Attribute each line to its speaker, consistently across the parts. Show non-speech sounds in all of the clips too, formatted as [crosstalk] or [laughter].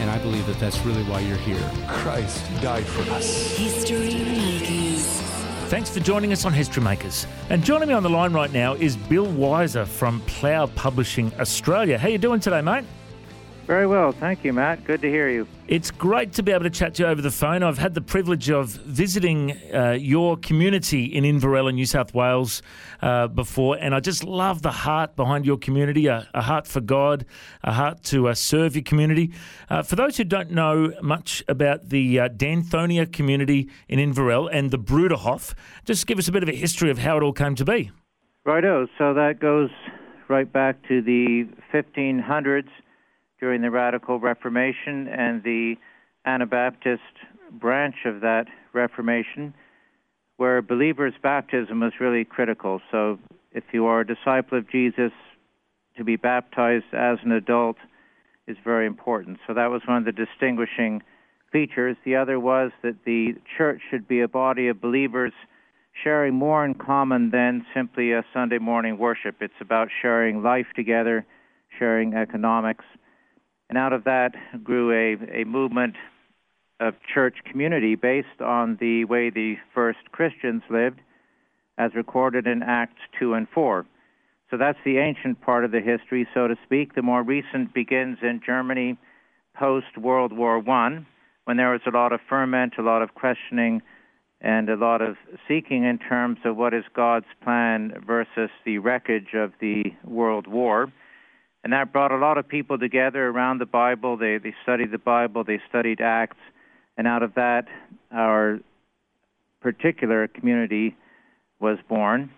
Speaker 1: And I believe that that's really why you're here.
Speaker 2: Christ died for us.
Speaker 3: History Makers.
Speaker 4: Thanks for joining us on History Makers. And joining me on the line right now is Bill Wiser from Plough Publishing Australia. How you doing today, mate?
Speaker 5: Very well, thank you, Matt. Good to hear you.
Speaker 4: It's great to be able to chat to you over the phone. I've had the privilege of visiting uh, your community in Inverell in New South Wales uh, before, and I just love the heart behind your community a, a heart for God, a heart to uh, serve your community. Uh, for those who don't know much about the uh, Danthonia community in Inverell and the Bruderhof, just give us a bit of a history of how it all came to be.
Speaker 5: Righto, so that goes right back to the 1500s during the Radical Reformation and the Anabaptist branch of that Reformation, where believers' baptism was really critical. So if you are a disciple of Jesus, to be baptized as an adult is very important. So that was one of the distinguishing features. The other was that the church should be a body of believers sharing more in common than simply a Sunday morning worship. It's about sharing life together, sharing economics. And out of that grew a, a movement of church community based on the way the first Christians lived, as recorded in Acts 2 and 4. So that's the ancient part of the history, so to speak. The more recent begins in Germany post World War I, when there was a lot of ferment, a lot of questioning, and a lot of seeking in terms of what is God's plan versus the wreckage of the World War. And that brought a lot of people together around the Bible. They, they studied the Bible, they studied Acts, and out of that, our particular community was born.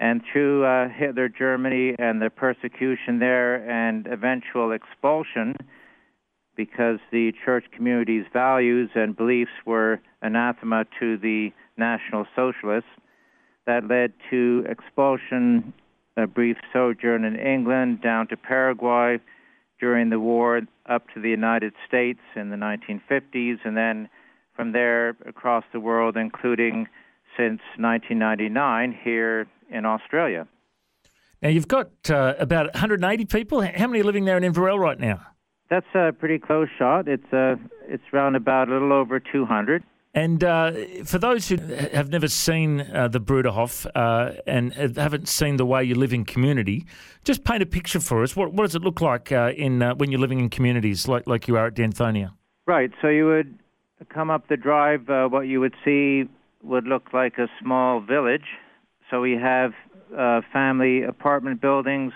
Speaker 5: And through uh, Hitler Germany and the persecution there and eventual expulsion, because the church community's values and beliefs were anathema to the National Socialists, that led to expulsion, a brief sojourn in England, down to Paraguay during the war, up to the United States in the 1950s, and then from there across the world, including since 1999 here in Australia.
Speaker 4: Now, you've got uh, about 180 people. How many are living there in Inverell right now?
Speaker 5: That's a pretty close shot. It's uh, it's around about a little over 200.
Speaker 4: And uh, for those who have never seen uh, the Bruderhof uh, and haven't seen the way you live in community, just paint a picture for us. What, what does it look like uh, in uh, when you're living in communities like, like you are at Danthonia?
Speaker 5: Right. So you would come up the drive. Uh, what you would see would look like a small village. So we have family apartment buildings.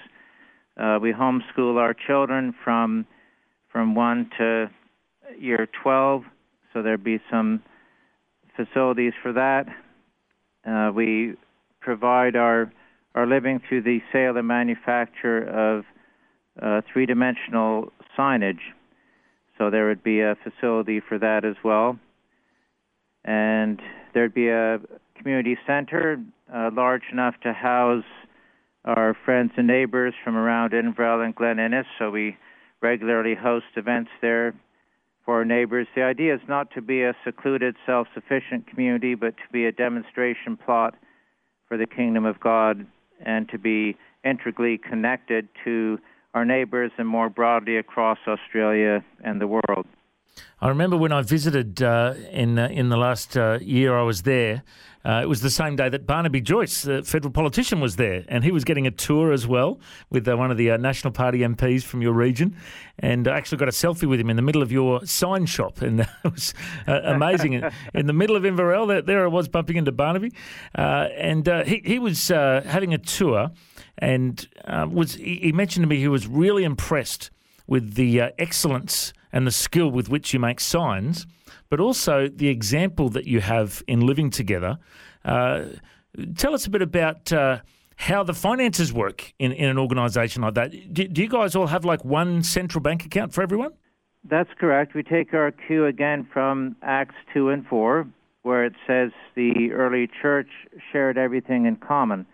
Speaker 5: We homeschool our children from from one to year 12. So there'd be some facilities for that. Uh, we provide our our living through the sale and manufacture of uh, three-dimensional signage. So there would be a facility for that as well, and there'd be a community center uh, large enough to house our friends and neighbors from around Inverell and Glen Innes. So we regularly host events there for our neighbors. The idea is not to be a secluded, self-sufficient community, but to be a demonstration plot for the kingdom of God and to be integrally connected to our neighbors and more broadly across Australia and the world.
Speaker 4: I remember when I visited uh, in uh, in the last uh, year I was there. Uh, it was the same day that Barnaby Joyce, the federal politician, was there, and he was getting a tour as well with uh, one of the uh, National Party MPs from your region, and I actually got a selfie with him in the middle of your sign shop, [laughs] and it was amazing. in the middle of Inverell, there, there I was bumping into Barnaby, and he he was having a tour, and was he, he mentioned to me he was really impressed with the excellence and the skill with which you make signs, but also the example that you have in living together. Uh, tell us a bit about uh, how the finances work in, in an organisation like that. Do, do, you guys all have like one central bank account for everyone?
Speaker 5: That's correct. We take our cue again from Acts 2 and 4, where it says the early church shared everything in common.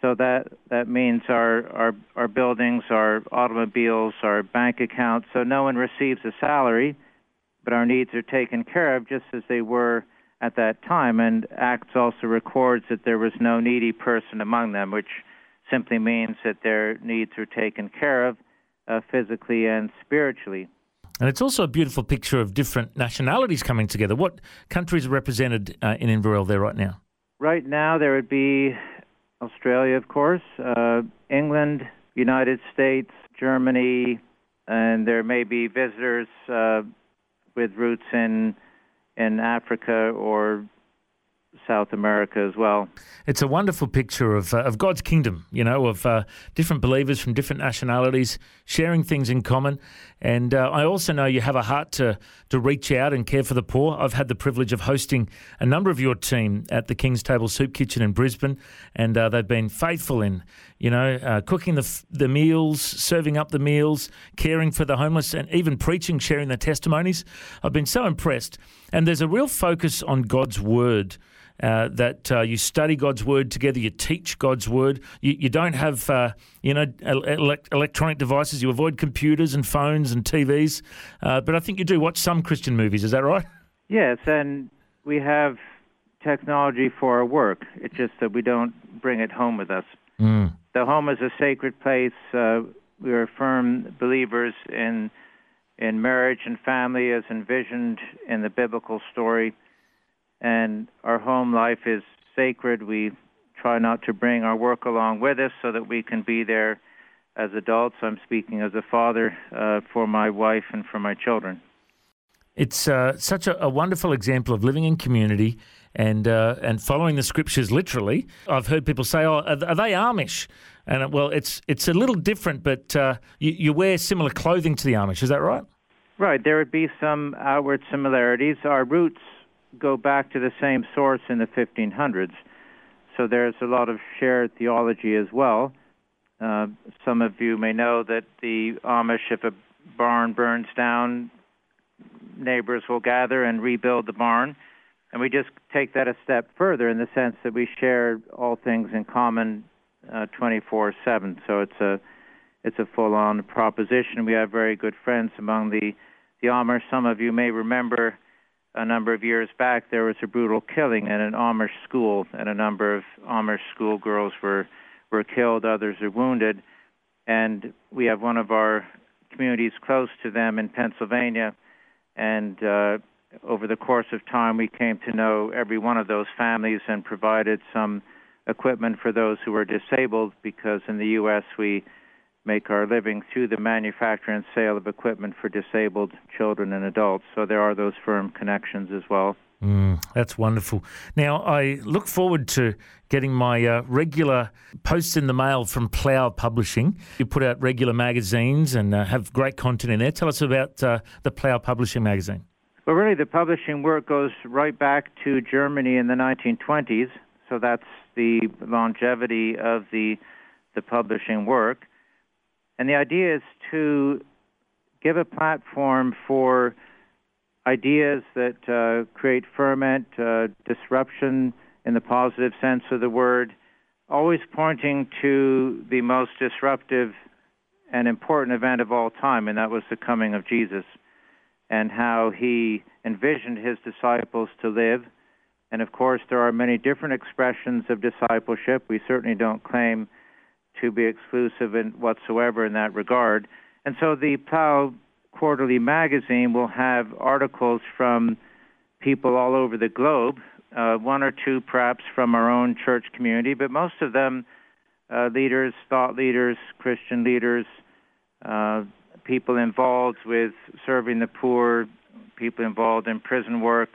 Speaker 5: So that that means our, our our buildings, our automobiles, our bank accounts. So no one receives a salary, but our needs are taken care of just as they were at that time. And Acts also records that there was no needy person among them, which simply means that their needs are taken care of uh, physically and spiritually.
Speaker 4: And it's also a beautiful picture of different nationalities coming together. What countries are represented uh, in Inverell there right now?
Speaker 5: Right now, there would be Australia, of course, uh, England, United States, Germany, and there may be visitors uh, with roots in in Africa or South America as well.
Speaker 4: It's a wonderful picture of, uh, of God's kingdom, you know, of uh, different believers from different nationalities sharing things in common. And uh, I also know you have a heart to, to reach out and care for the poor. I've had the privilege of hosting a number of your team at the King's Table Soup Kitchen in Brisbane, and uh, they've been faithful in, you know, uh, cooking the, the meals, serving up the meals, caring for the homeless, and even preaching, sharing their testimonies. I've been so impressed. And there's a real focus on God's Word uh, that uh, you study God's word together, you teach God's word. You, you don't have, uh, you know, elect- electronic devices. You avoid computers and phones and TVs. Uh, but I think you do watch some Christian movies. Is that right?
Speaker 5: Yes, and we have technology for our work. It's just that we don't bring it home with us.
Speaker 4: Mm.
Speaker 5: The home is a sacred place. Uh, we are firm believers in in marriage and family as envisioned in the biblical story and our home life is sacred. We try not to bring our work along with us so that we can be there as adults. I'm speaking as a father uh, for my wife and for my children.
Speaker 4: It's uh, such a, a, wonderful example of living in community and uh, and following the scriptures literally. I've heard people say, "Oh, are, they Amish?" And uh, well, it's it's a little different, but uh, you, you wear similar clothing to the Amish. Is that right?
Speaker 5: Right. There would be some outward similarities. Our roots go back to the same source in the 1500s. So there's a lot of shared theology as well. Uh, some of you may know that the Amish, if a barn burns down, neighbors will gather and rebuild the barn. And we just take that a step further in the sense that we share all things in common uh, 24/7. So it's a it's a full-on proposition. We have very good friends among the the Amish. Some of you may remember a number of years back, there was a brutal killing at an Amish school, and a number of Amish schoolgirls were were killed. Others are wounded, and we have one of our communities close to them in Pennsylvania, and uh, over the course of time, we came to know every one of those families and provided some equipment for those who were disabled because in the U.S. we make our living through the manufacture and sale of equipment for disabled children and adults. So there are those firm connections as well.
Speaker 4: Mm, that's wonderful. Now, I look forward to getting my uh, regular posts in the mail from Plough Publishing. You put out regular magazines and uh, have great content in there. Tell us about uh, the Plough Publishing magazine.
Speaker 5: Well, really, the publishing work goes right back to Germany in the 1920s. So that's the longevity of the the publishing work. And the idea is to give a platform for ideas that uh, create ferment, uh, disruption in the positive sense of the word, always pointing to the most disruptive and important event of all time, and that was the coming of Jesus and how he envisioned his disciples to live. And of course, there are many different expressions of discipleship. We certainly don't claim to be exclusive in whatsoever in that regard. And so the Plough Quarterly magazine will have articles from people all over the globe, uh, one or two perhaps from our own church community, but most of them uh, leaders, thought leaders, Christian leaders, uh, people involved with serving the poor, people involved in prison work,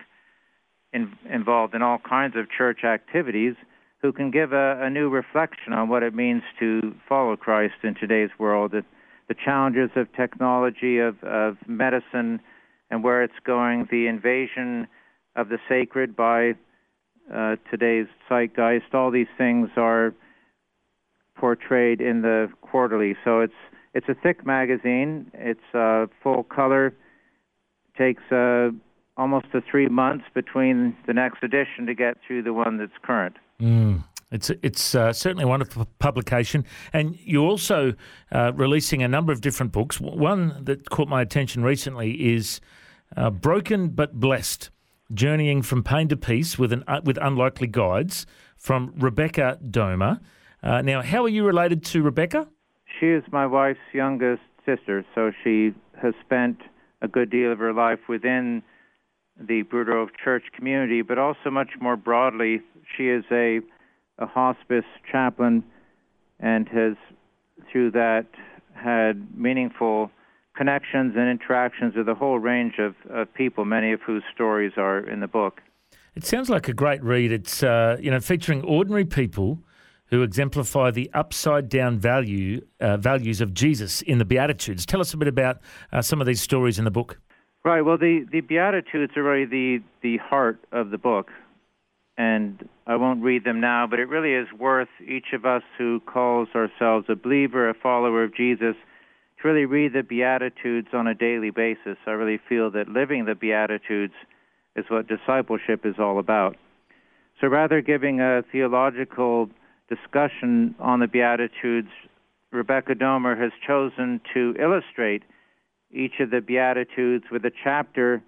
Speaker 5: in, involved in all kinds of church activities who can give a, a new reflection on what it means to follow Christ in today's world, the, the challenges of technology, of, of medicine, and where it's going, the invasion of the sacred by uh, today's zeitgeist. All these things are portrayed in the quarterly. So it's It's a thick magazine. It's uh, full color. Takes uh, almost to three months between the next edition to get through the one that's current.
Speaker 4: Mm. It's it's uh, certainly a wonderful publication, and you're also uh, releasing a number of different books. One that caught my attention recently is uh, "Broken but Blessed: Journeying from Pain to Peace with an uh, with Unlikely Guides" from Rebecca Domer. Uh, now, how are you related to Rebecca?
Speaker 5: She is my wife's youngest sister, so she has spent a good deal of her life within the Bruderhof Church community, but also much more broadly, she is a, a hospice chaplain and has, through that, had meaningful connections and interactions with a whole range of, of people, many of whose stories are in the book.
Speaker 4: It sounds like a great read. It's uh, you know featuring ordinary people who exemplify the upside down value uh, values of Jesus in the Beatitudes. Tell us a bit about uh, some of these stories in the book.
Speaker 5: Right. Well, the, the Beatitudes are really the, the heart of the book. And I won't read them now, but it really is worth each of us who calls ourselves a believer, a follower of Jesus, to really read the Beatitudes on a daily basis. I really feel that living the Beatitudes is what discipleship is all about. So rather giving a theological discussion on the Beatitudes, Rebecca Domer has chosen to illustrate each of the Beatitudes with a chapter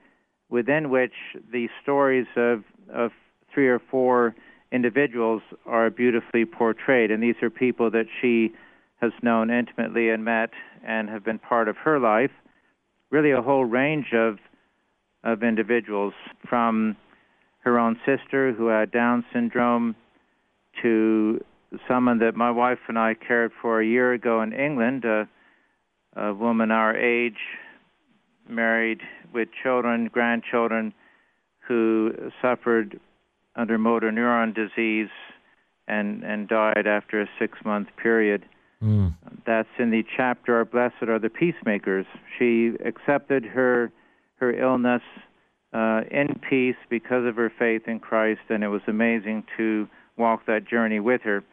Speaker 5: within which the stories of, of three or four individuals are beautifully portrayed. And these are people that she has known intimately and met and have been part of her life. Really, a whole range of, of individuals from her own sister who had Down syndrome to someone that my wife and I cared for a year ago in England, a, a woman our age, married with children, grandchildren, who suffered under motor neuron disease and, and died after a six month period. Mm. That's in the chapter Blessed are the Peacemakers. She accepted her, her illness uh, in peace because of her faith in Christ, and it was amazing to walk that journey with her.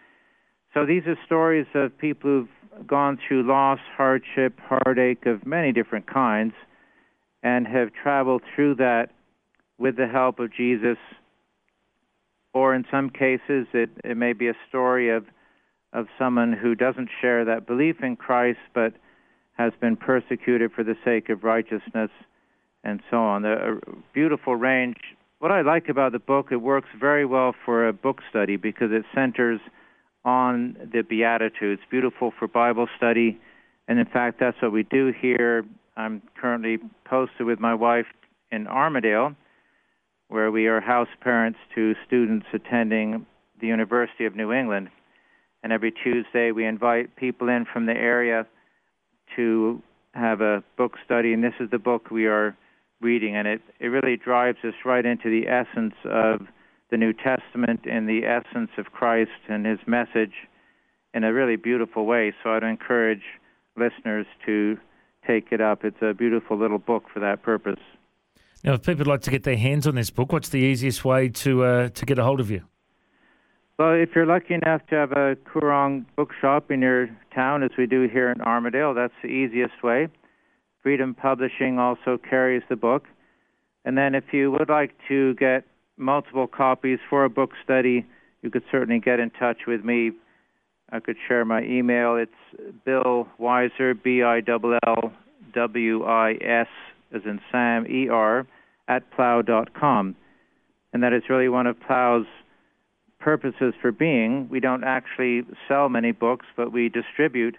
Speaker 5: So these are stories of people who've gone through loss, hardship, heartache of many different kinds, and have traveled through that with the help of Jesus. Or in some cases, it, it may be a story of, of someone who doesn't share that belief in Christ but has been persecuted for the sake of righteousness and so on. A, a beautiful range. What I like about the book, it works very well for a book study because it centers on the Beatitudes. Beautiful for Bible study. And in fact, that's what we do here. I'm currently posted with my wife in Armidale, where we are house parents to students attending the University of New England. And every Tuesday, we invite people in from the area to have a book study. And this is the book we are reading, and it, it really drives us right into the essence of the New Testament and the essence of Christ and his message in a really beautiful way. So I'd encourage listeners to take it up. It's a beautiful little book for that purpose.
Speaker 4: Now, if people would like to get their hands on this book, what's the easiest way to uh, to get a hold of you?
Speaker 5: Well, if you're lucky enough to have a Koorong bookshop in your town, as we do here in Armidale, that's the easiest way. Freedom Publishing also carries the book. And then if you would like to get multiple copies for a book study, you could certainly get in touch with me. I could share my email. It's Bill Wiser, B I L L W I S, as in Sam, E R, at plough.com. And that is really one of Plough's purposes for being. We don't actually sell many books, but we distribute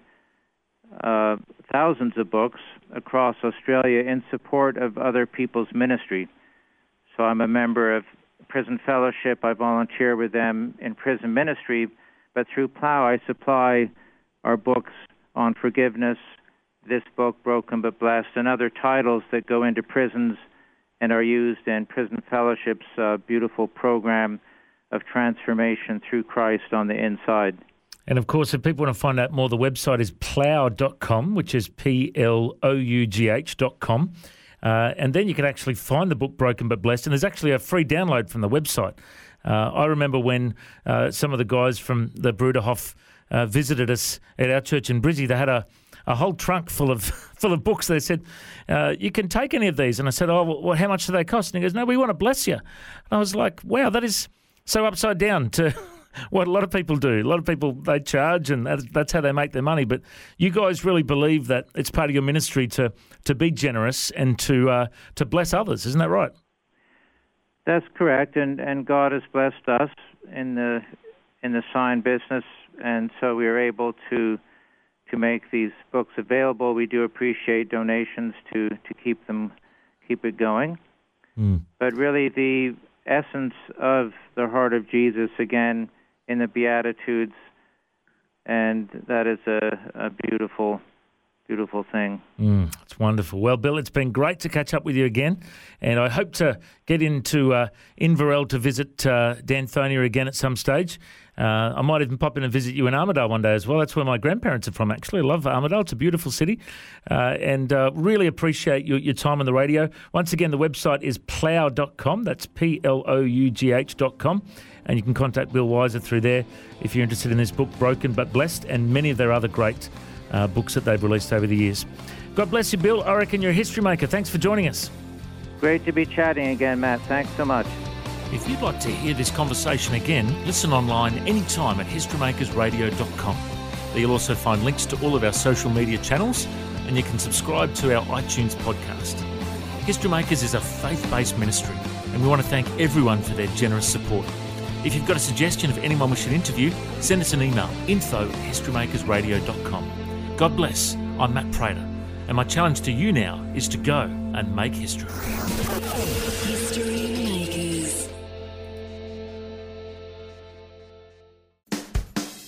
Speaker 5: uh, thousands of books across Australia in support of other people's ministry. So I'm a member of Prison Fellowship. I volunteer with them in prison ministry, but through Plough, I supply our books on forgiveness, this book, Broken but Blessed, and other titles that go into prisons and are used in Prison Fellowship's uh, beautiful program of transformation through Christ on the inside.
Speaker 4: And of course, if people want to find out more, the website is plough.com, which is P L O U G H.com. Uh, and then you can actually find the book Broken but Blessed. And there's actually a free download from the website. Uh, I remember when uh, some of the guys from the Bruderhof uh, visited us at our church in Brizzy, they had a, a whole trunk full of [laughs] full of books. They said, uh, "You can take any of these." And I said, "Oh, well, how much do they cost?" And he goes, "No, we want to bless you." And I was like, "Wow, that is so upside down to." What a lot of people do. A lot of people they charge, and that's how they make their money. But you guys really believe that it's part of your ministry to to be generous and to uh, to bless others, isn't that right?
Speaker 5: That's correct, and and God has blessed us in the in the sign business, and so we are able to to make these books available. We do appreciate donations to to keep them keep it going.
Speaker 4: Mm.
Speaker 5: But really, the essence of the heart of Jesus again in the Beatitudes, and that is a, a beautiful beautiful thing.
Speaker 4: Mm, it's wonderful. Well, Bill, it's been great to catch up with you again, and I hope to get into uh, Inverell to visit uh, Danthonia again at some stage. Uh, I might even pop in and visit you in Armidale one day as well. That's where my grandparents are from, actually. I love Armidale. It's a beautiful city. Uh, and uh, really appreciate your, your time on the radio. Once again, the website is plough.com. That's P L O U G H.com. And you can contact Bill Wiser through there if you're interested in this book, Broken But Blessed, and many of their other great uh, books that they've released over the years. God bless you, Bill. I reckon you're a history maker. Thanks for joining us.
Speaker 5: Great to be chatting again, Matt. Thanks so much.
Speaker 4: If you'd like to hear this conversation again, listen online anytime at historymakersradio.com. There you'll also find links to all of our social media channels, and you can subscribe to our iTunes podcast. History Makers is a faith based ministry, and we want to thank everyone for their generous support. If you've got a suggestion of anyone we should interview, send us an email info at historymakersradio.com. God bless. I'm Matt Prater, and my challenge to you now is to go and make history.